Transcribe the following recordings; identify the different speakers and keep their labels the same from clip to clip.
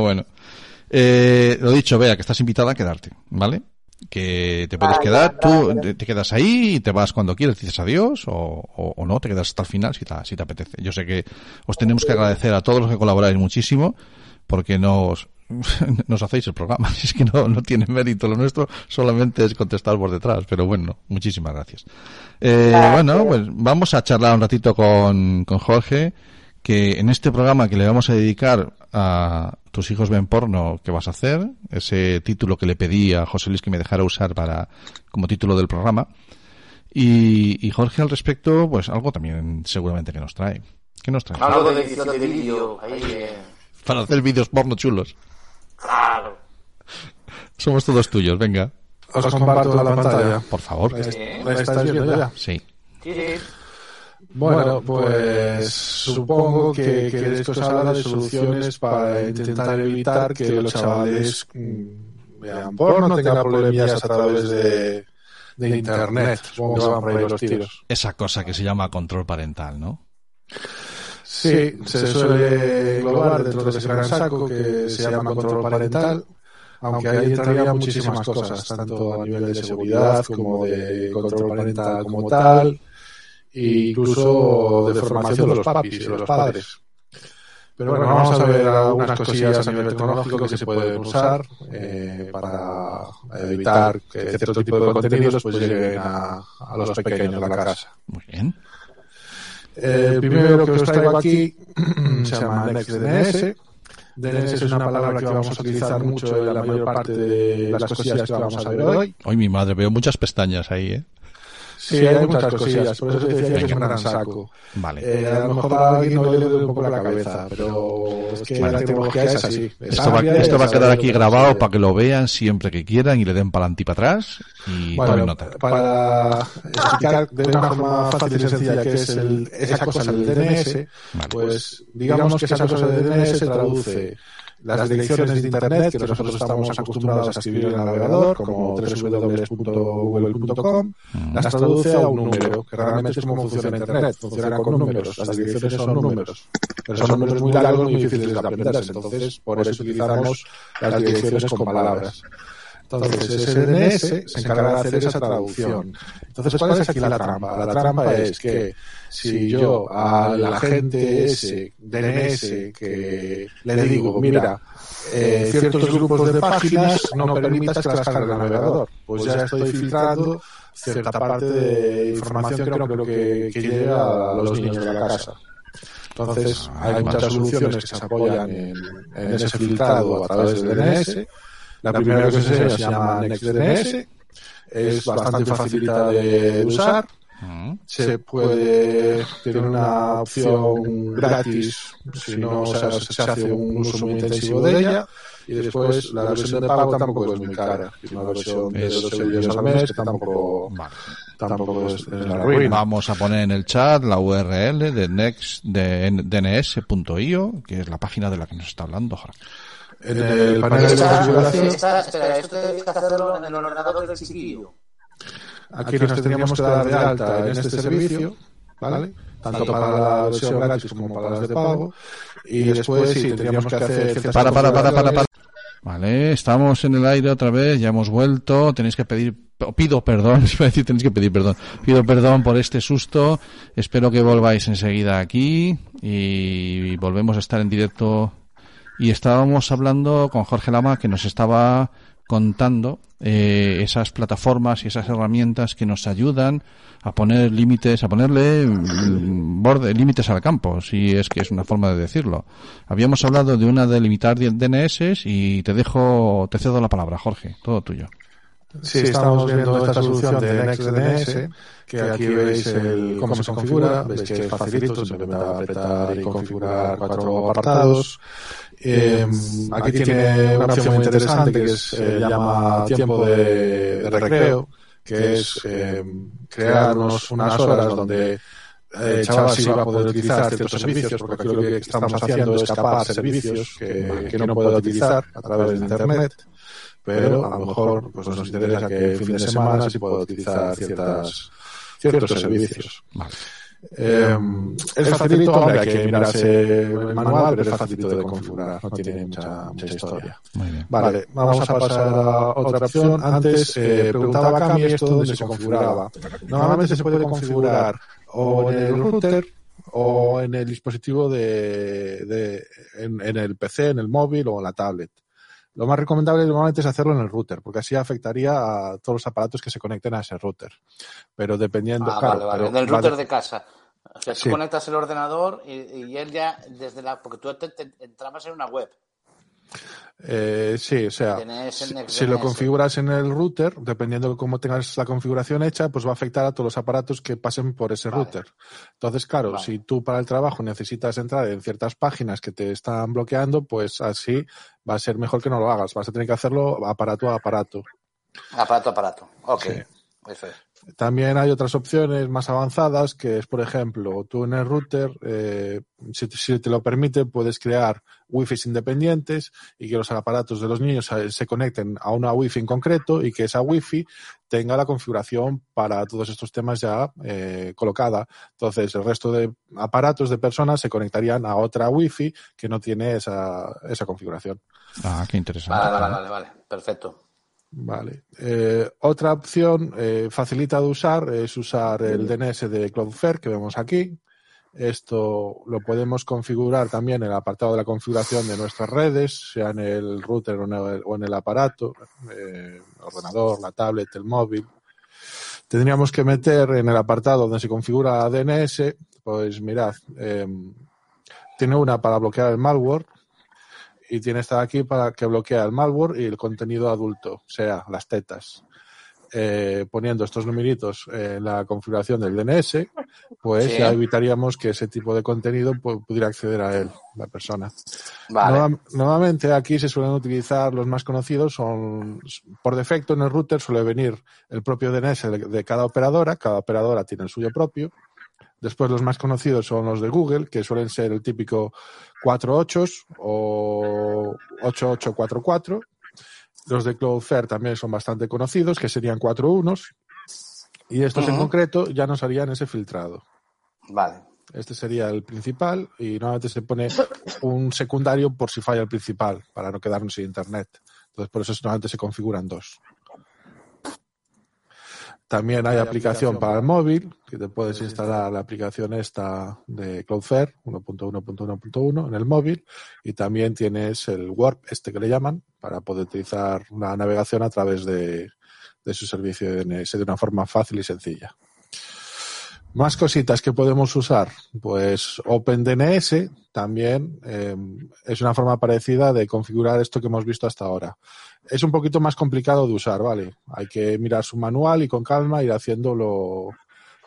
Speaker 1: Bueno. Eh, lo dicho, vea que estás invitada a quedarte, ¿vale? Que te puedes
Speaker 2: Vale,
Speaker 1: quedar, tú te, te quedas ahí y te vas cuando quieres, dices adiós o, o- o no, te quedas hasta el final si te, si te apetece. Yo sé que os tenemos que agradecer a todos los que colaboráis muchísimo porque nos, nos hacéis el programa. Es que no, no tiene mérito lo nuestro, solamente es contestar por detrás. Pero bueno, muchísimas gracias. Eh,
Speaker 2: Gracias.
Speaker 1: bueno, pues vamos a charlar un ratito con, con Jorge, que en este programa que le vamos a dedicar a tus hijos ven porno, ¿qué vas a hacer? Ese título que le pedí a José Luis que me dejara usar para, como título del programa. Y, y Jorge al respecto, pues algo también seguramente que nos trae. ¿Qué nos trae?
Speaker 3: Algo de edición de vídeo, ahí, eh,
Speaker 1: Para hacer vídeos porno chulos.
Speaker 3: claro.
Speaker 1: Somos todos tuyos, venga.
Speaker 4: Os comparto la pantalla.
Speaker 1: Por favor.
Speaker 4: ¿La la estáis viendo ya?
Speaker 1: Sí.
Speaker 3: Sí, sí.
Speaker 4: Bueno, pues supongo que, que esto se habla de soluciones para intentar evitar que los chavales mm, vean porno, tengan problemillas a través de, de internet. Supongo que van por ahí los tiros.
Speaker 1: Esa cosa que se llama control parental, ¿no?
Speaker 4: Sí, se suele englobar dentro de ese gran saco que se llama control parental, aunque ahí entrarían muchísimas cosas, tanto a nivel de seguridad como de control parental como tal, e incluso de formación de los papis y de los padres. Pero bueno, vamos a ver algunas cosillas a nivel tecnológico que se pueden usar eh, para evitar que cierto tipo de contenidos pues lleguen a, a los pequeños de la casa.
Speaker 1: Muy bien.
Speaker 4: Eh, El primero que os traigo aquí se llama NextDNS. DNS es una palabra que vamos a utilizar mucho en la mayor parte de las cosillas que vamos a ver hoy.
Speaker 1: Hoy mi madre, veo muchas pestañas ahí, ¿eh?
Speaker 4: Sí, hay muchas cosillas, por eso te decía que es un gran saco.
Speaker 1: Vale.
Speaker 4: Eh, a lo mejor a alguien no le duele un poco la cabeza, pero es que la tecnología es así. Es
Speaker 1: Esto va,
Speaker 4: amplia,
Speaker 1: esto va a quedar aquí grabado para que lo vean siempre que quieran y le den para adelante y para atrás y
Speaker 4: Bueno,
Speaker 1: tomen nota.
Speaker 4: para explicar de una forma fácil y sencilla qué es el, esa cosa del DNS,
Speaker 1: Vale.
Speaker 4: pues digamos que esa cosa del DNS traduce las direcciones de Internet que nosotros estamos acostumbrados a escribir en el navegador, como www.google.com, las traduce a un número, que realmente es como funciona Internet, funciona con números, las direcciones son números, pero son números muy largos, muy difíciles de aprenderse, entonces por eso utilizamos las direcciones con palabras. Entonces, ese DNS se encarga de hacer esa traducción. Entonces, ¿cuál es aquí la trampa? La trampa es que si yo al agente ese DNS que le digo, mira, eh, ciertos grupos de páginas no permitas que las cargue el navegador, pues ya estoy filtrando cierta parte de información que no creo que, que llegue a los niños de la casa. Entonces, hay muchas soluciones que se apoyan en, en ese filtrado a través del DNS. La primera que os enseño se llama NextDNS. Es bastante facilita de usar.
Speaker 1: Mm.
Speaker 4: Se puede tener una opción gratis si no se, se hace un uso muy intensivo de ella. Y después la versión de pago tampoco es muy cara. Es una versión de
Speaker 1: Es-
Speaker 4: 2 euros al mes que tampoco,
Speaker 1: Vale.
Speaker 4: tampoco es, es la ruina.
Speaker 1: Vamos a poner en el chat la URL de next de dns.io, que es la página de la que nos está hablando Jorge.
Speaker 4: En el panel de configuración,
Speaker 3: esta- espera, esto que hacerlo en el ordenador del chiquillo.
Speaker 4: aquí nos tendríamos que dar de alta en este servicio, ¿vale? Tanto para la versión gratis como para las de pago. Y después sí, tendríamos que hacer
Speaker 1: Para, para, para, para, para. Vale, estamos en el aire otra vez, ya hemos vuelto, tenéis que pedir, o pido perdón, iba a decir tenéis que pedir perdón, pido perdón por este susto, espero que volváis enseguida aquí y volvemos a estar en directo y estábamos hablando con Jorge Lama que nos estaba contando eh, esas plataformas y esas herramientas que nos ayudan a poner límites, a ponerle mm, borde, límites al campo, si es que es una forma de decirlo. Habíamos hablado de una de limitar DNS y te dejo, te cedo la palabra, Jorge, todo tuyo.
Speaker 4: Sí, estamos viendo esta solución de NextDNS, que aquí veis el, cómo se configura, veis que es facilito, simplemente apretar y configurar cuatro apartados. Eh, aquí tiene una opción muy interesante que se llama tiempo de, de recreo, que es eh, crearnos unas horas donde eh, el chaval sí va a poder utilizar ciertos servicios, porque aquí lo que estamos haciendo es capar servicios que, que no puede utilizar a través de Internet pero a lo mejor pues nos interesa que el fin de semana sí pueda utilizar ciertas, ciertos servicios.
Speaker 1: Vale.
Speaker 4: Eh, es facilito, hombre, hay que mirarse el manual, pero es facilito de configurar, no tiene mucha, mucha historia.
Speaker 1: Muy bien.
Speaker 4: Vale, vamos a pasar a otra opción. Antes eh, preguntaba Cami esto dónde se configuraba. Normalmente se puede configurar o en el router o en el dispositivo de, de en, en el PC, en el móvil o en la tablet. Lo más recomendable normalmente es hacerlo en el router, porque así afectaría a todos los aparatos que se conecten a ese router. Pero dependiendo,
Speaker 3: Ah,
Speaker 4: claro,
Speaker 3: vale, vale.
Speaker 4: pero
Speaker 3: En el router
Speaker 4: vale-
Speaker 3: de casa. O sea, tú
Speaker 4: Sí.
Speaker 3: conectas el ordenador y, y él ya desde la. Porque tú te, te- entrabas en una web.
Speaker 4: Eh, sí, o sea, si, lo configuras en el router, dependiendo de cómo tengas la configuración hecha, pues va a afectar a todos los aparatos que pasen por ese
Speaker 3: Vale.
Speaker 4: router. Entonces, claro,
Speaker 3: Vale.
Speaker 4: si tú para el trabajo necesitas entrar en ciertas páginas que te están bloqueando, pues así va a ser mejor que no lo hagas. Vas a tener que hacerlo aparato a aparato.
Speaker 3: Aparato a aparato. Ok.
Speaker 4: Sí.
Speaker 3: Eso es.
Speaker 4: También hay otras opciones más avanzadas, que es, por ejemplo, tú en el router, eh, si, te- si te lo permite, puedes crear wifi independientes y que los aparatos de los niños eh, se conecten a una wifi en concreto y que esa wifi tenga la configuración para todos estos temas ya eh, colocada. Entonces, el resto de aparatos de personas se conectarían a otra wifi que no tiene esa, esa configuración.
Speaker 1: Ah, qué interesante.
Speaker 3: Vale, vale, vale, vale. Perfecto.
Speaker 4: Vale. Eh, otra opción eh, facilita de usar es usar el DNS de Cloudflare que vemos aquí. Esto lo podemos configurar también en el apartado de la configuración de nuestras redes, sea en el router o en el, o en el aparato, eh, el ordenador, la tablet, el móvil. Tendríamos que meter en el apartado donde se configura DNS, pues mirad, eh, tiene una para bloquear el malware, y tiene esta de aquí para que bloquea el malware y el contenido adulto, o sea, las tetas. Eh, poniendo estos numeritos en la configuración del DNS, pues
Speaker 3: Sí.
Speaker 4: ya evitaríamos que ese tipo de contenido pu- pudiera acceder a él, la persona.
Speaker 3: Vale.
Speaker 4: Nuevamente aquí se suelen utilizar los más conocidos, son por defecto en el router suele venir el propio DNS de cada operadora, cada operadora tiene el suyo propio. Después los más conocidos son los de Google, que suelen ser el típico 48 o 8844. Los de Cloudflare también son bastante conocidos, que serían 4 unos. Y estos en concreto ya nos harían ese filtrado.
Speaker 3: Vale.
Speaker 4: Este sería el principal y normalmente se pone un secundario por si falla el principal, para no quedarnos sin internet. Entonces, por eso normalmente se configuran dos. También hay aplicación para el móvil, que te puedes instalar la aplicación esta de Cloudflare 1.1.1.1 en el móvil y también tienes el Warp, este que le llaman, para poder utilizar la navegación a través de, de su servicio de DNS de una forma fácil y sencilla. Más cositas que podemos usar. Pues OpenDNS también eh, es una forma parecida de configurar esto que hemos visto hasta ahora. Es un poquito más complicado de usar, ¿vale? Hay que mirar su manual y con calma ir haciendo lo,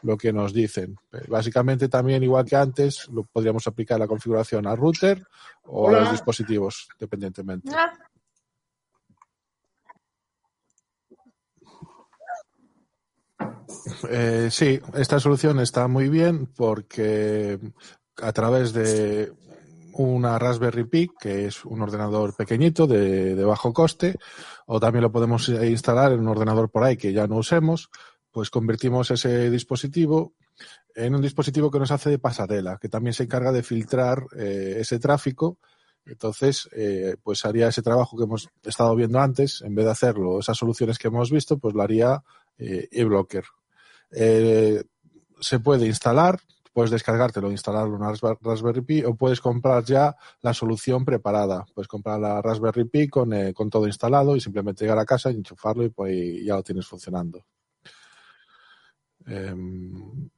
Speaker 4: lo que nos dicen. Eh, Básicamente también, igual que antes, lo podríamos aplicar la configuración al router o a los dispositivos, dependientemente. Eh, sí, esta solución está muy bien porque a través de una Raspberry Pi, que es un ordenador pequeñito de, bajo coste, o también lo podemos instalar en un ordenador por ahí que ya no usemos, pues convertimos ese dispositivo en un dispositivo que nos hace de pasarela, que también se encarga de filtrar eh, ese tráfico. Entonces, eh, pues haría ese trabajo que hemos estado viendo antes, en vez de hacerlo, esas soluciones que hemos visto, pues lo haría eh, eBlocker. Eh, se puede instalar, puedes descargártelo, instalarlo en una Raspberry Pi o puedes comprar ya la solución preparada. Puedes comprar la Raspberry Pi con, eh, con todo instalado y simplemente llegar a casa y enchufarlo y pues y ya lo tienes funcionando. Em,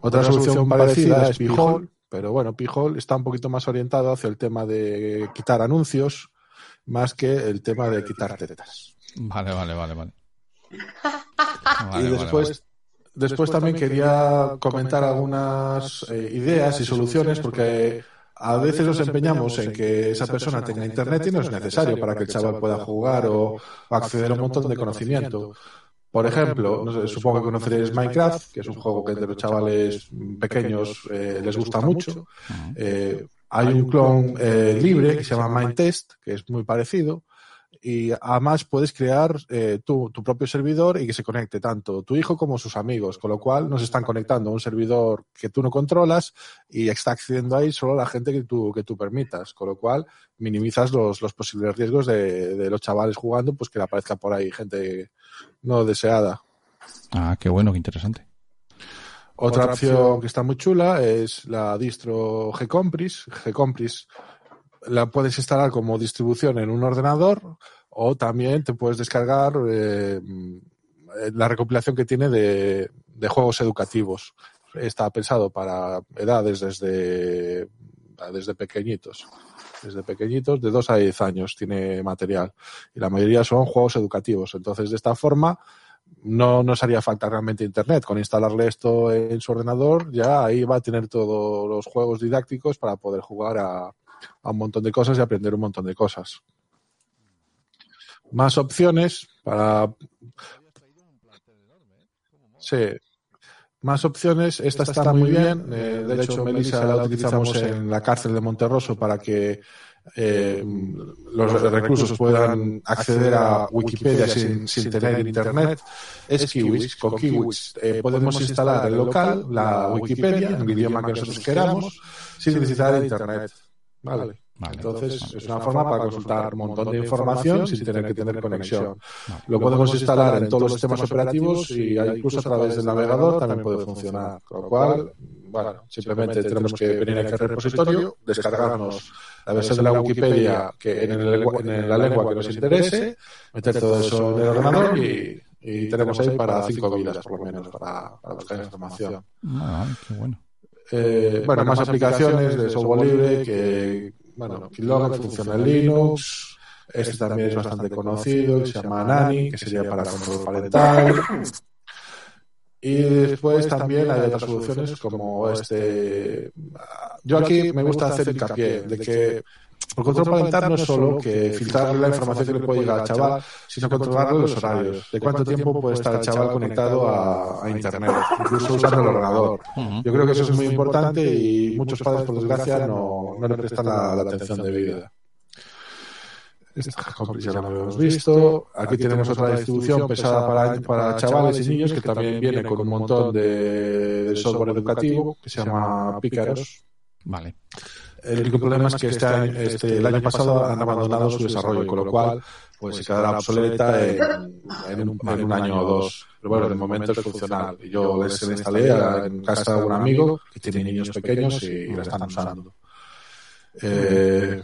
Speaker 4: otra solución parecida es Pi-hole, pero bueno, Pi-hole está un poquito más orientado hacia el tema de quitar anuncios más que el tema de quitar tetas.
Speaker 1: Vale, vale, vale, vale.
Speaker 4: y
Speaker 1: vale,
Speaker 4: después,
Speaker 1: vale.
Speaker 4: Después también quería comentar algunas eh, ideas y soluciones porque a veces nos empeñamos en que esa persona tenga internet y no es necesario para que el chaval pueda jugar o acceder a un montón de conocimiento. Por ejemplo, no sé, supongo que conoceréis Minecraft, que es un juego que de los chavales pequeños eh, les gusta mucho. Eh, hay un clon eh, libre que se llama Mindtest, que es muy parecido. Y además puedes crear eh, tu, tu, propio servidor y que se conecte tanto tu hijo como sus amigos, con lo cual nos están conectando a un servidor que tú no controlas y está accediendo ahí solo la gente que tú, que tú permitas, con lo cual minimizas los, los posibles riesgos de, de los chavales jugando, pues que le aparezca por ahí gente no deseada.
Speaker 1: Ah, qué bueno, qué interesante.
Speaker 4: Otra, Otra opción, opción que está muy chula es la distro Gcompris. Gcompris la puedes instalar como distribución en un ordenador o también te puedes descargar eh, la recopilación que tiene de, de, juegos educativos. Está pensado para edades desde, desde pequeñitos. Desde pequeñitos, de 2 a 10 años tiene material. Y la mayoría son juegos educativos. Entonces, de esta forma, no nos haría falta realmente internet. Con instalarle esto en su ordenador, ya ahí va a tener todos los juegos didácticos para poder jugar a, a un montón de cosas y aprender un montón de cosas. Más opciones para. Sí. Más opciones. Esta está muy bien. Eh, de hecho, Melissa la utilizamos en la cárcel de Monterroso para que eh, los reclusos puedan acceder a Wikipedia sin, sin tener internet es Kiwis. Con Kiwis eh, podemos instalar el local, la Wikipedia, en el idioma que nosotros queramos, sin necesitar internet. Vale. Vale, entonces, entonces, es una forma para consultar un montón de información sin tener que tener conexión. Vale. Lo podemos instalar en todos los sistemas operativos y incluso a través del navegador también puede funcionar. Con lo cual, bueno, simplemente tenemos que venir aquí al repositorio, descargarnos la versión de la Wikipedia que en, el, en la lengua que nos interese, meter todo eso en el ordenador y, y tenemos ahí para cinco vidas, por lo menos, para, para buscar información.
Speaker 1: Ah, qué bueno.
Speaker 4: Eh, bueno, más aplicaciones de software libre que, bueno, Keylogger funciona en Linux. Este también es bastante conocido, se llama Nani, que sería para control parental. Y después también hay otras soluciones como este. Yo aquí me gusta hacer hincapié de que el control parental no es solo que filtrar la información que le puede llegar al chaval, sino controlar los horarios. De cuánto tiempo puede estar el chaval conectado a, a Internet, incluso usando el ordenador. Yo creo que eso es muy importante y muchos padres, por desgracia, no, no le prestan la, la atención debida. Esta ya lo hemos visto. Aquí tenemos otra distribución pesada para, para chavales y niños que también viene con un montón de, de software educativo que se llama Pícaros.
Speaker 1: Vale.
Speaker 4: El único problema es que este año, este, el año pasado han abandonado su desarrollo, con lo cual pues se quedará obsoleta en, un, año o dos. Pero bueno, de momento es funcional. Yo les instalé en casa de un amigo que tiene niños pequeños y, y la están usando. Eh,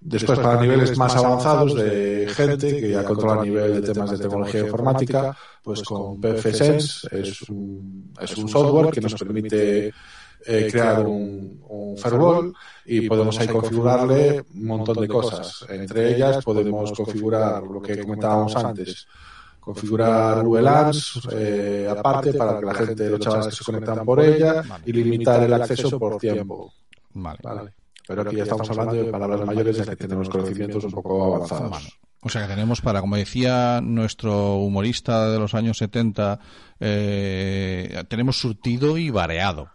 Speaker 4: Después, para niveles más avanzados de gente que ya controla a nivel de temas de tecnología informática, pues con PFSense es un, es un software que nos permite eh, crear un, un firewall y podemos ahí configurarle un montón de cosas. Entre ellas podemos configurar lo que comentábamos antes, configurar VLANs eh, aparte para que la gente, los chavales que se conectan por ella y limitar el acceso por tiempo.
Speaker 1: Vale.
Speaker 4: ¿Vale? Pero aquí ya estamos hablando de palabras mayores ya que tenemos conocimientos un poco avanzados.
Speaker 1: O sea que tenemos para, como decía nuestro humorista de los años 70, eh, tenemos surtido y variado.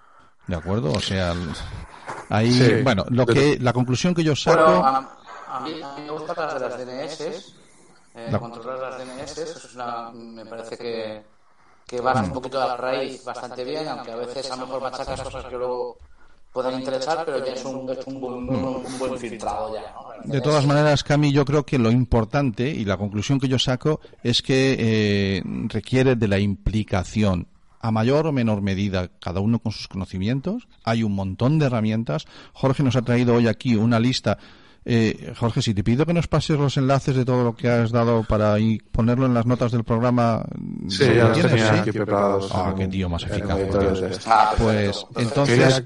Speaker 1: ¿De acuerdo? O sea, ahí, sí. bueno, lo que, la conclusión que yo saco.
Speaker 3: Bueno, a, a, mí, a, mí, me gusta las de las DNS. Eh, la... Controlar las DNS, eso es una, me parece que, que van un poquito a la raíz bastante bien, aunque a veces a lo mejor machacas cosas que luego pueden interesar, pero ya es un, es un, buen, un buen, filtrado ya. ¿no?
Speaker 1: De todas maneras, Cami, yo creo que lo importante y la conclusión que yo saco es que eh, requiere de la implicación a mayor o menor medida, cada uno con sus conocimientos. Hay un montón de herramientas. Jorge nos ha traído hoy aquí una lista. Eh, Jorge, si te pido que nos pases los enlaces de todo lo que has dado para y ponerlo en las notas del programa.
Speaker 4: Sí, ya los tenía ¿sí? aquí preparados.
Speaker 1: Ah, qué tío más eficaz. Pues entonces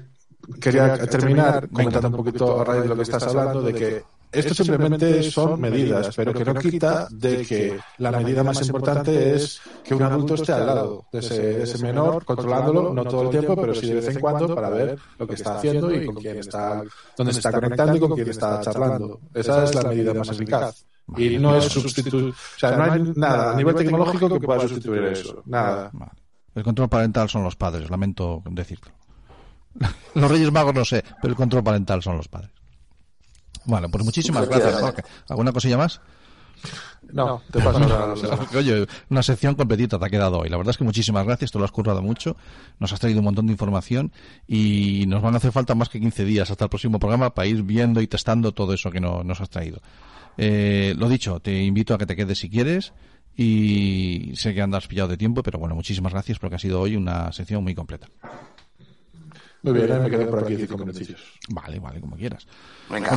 Speaker 4: quería terminar comentando un poquito a raíz de lo que estás hablando, de que esto simplemente son medidas, pero que no quita de que la medida más importante es que un adulto esté al lado de ese, de ese menor, controlándolo, no todo el tiempo, pero sí de vez en cuando para ver lo que está haciendo y con quién está, dónde se está conectando y con quién está charlando. Esa es la medida más eficaz. Y no es sustituir, o sea, no hay nada a nivel tecnológico que pueda sustituir eso. Nada.
Speaker 1: El control parental son los padres, lamento decirlo. Los Reyes Magos no sé, pero el control parental son los padres. Bueno, pues muchísimas gracias, Jorge. ¿Alguna cosilla más?
Speaker 4: No, te paso ahora.
Speaker 1: Oye, una sección completita te ha quedado hoy. La verdad es que muchísimas gracias, te lo has currado mucho, nos has traído un montón de información y nos van a hacer falta más que 15 días hasta el próximo programa para ir viendo y testando todo eso que no, nos has traído. Eh, lo dicho, te invito a que te quedes si quieres y sé que andas pillado de tiempo, pero bueno, muchísimas gracias porque ha sido hoy una sección muy completa.
Speaker 4: Muy bien, me quedo por aquí cinco minutillos.
Speaker 1: Vale, vale, como quieras.
Speaker 3: Venga.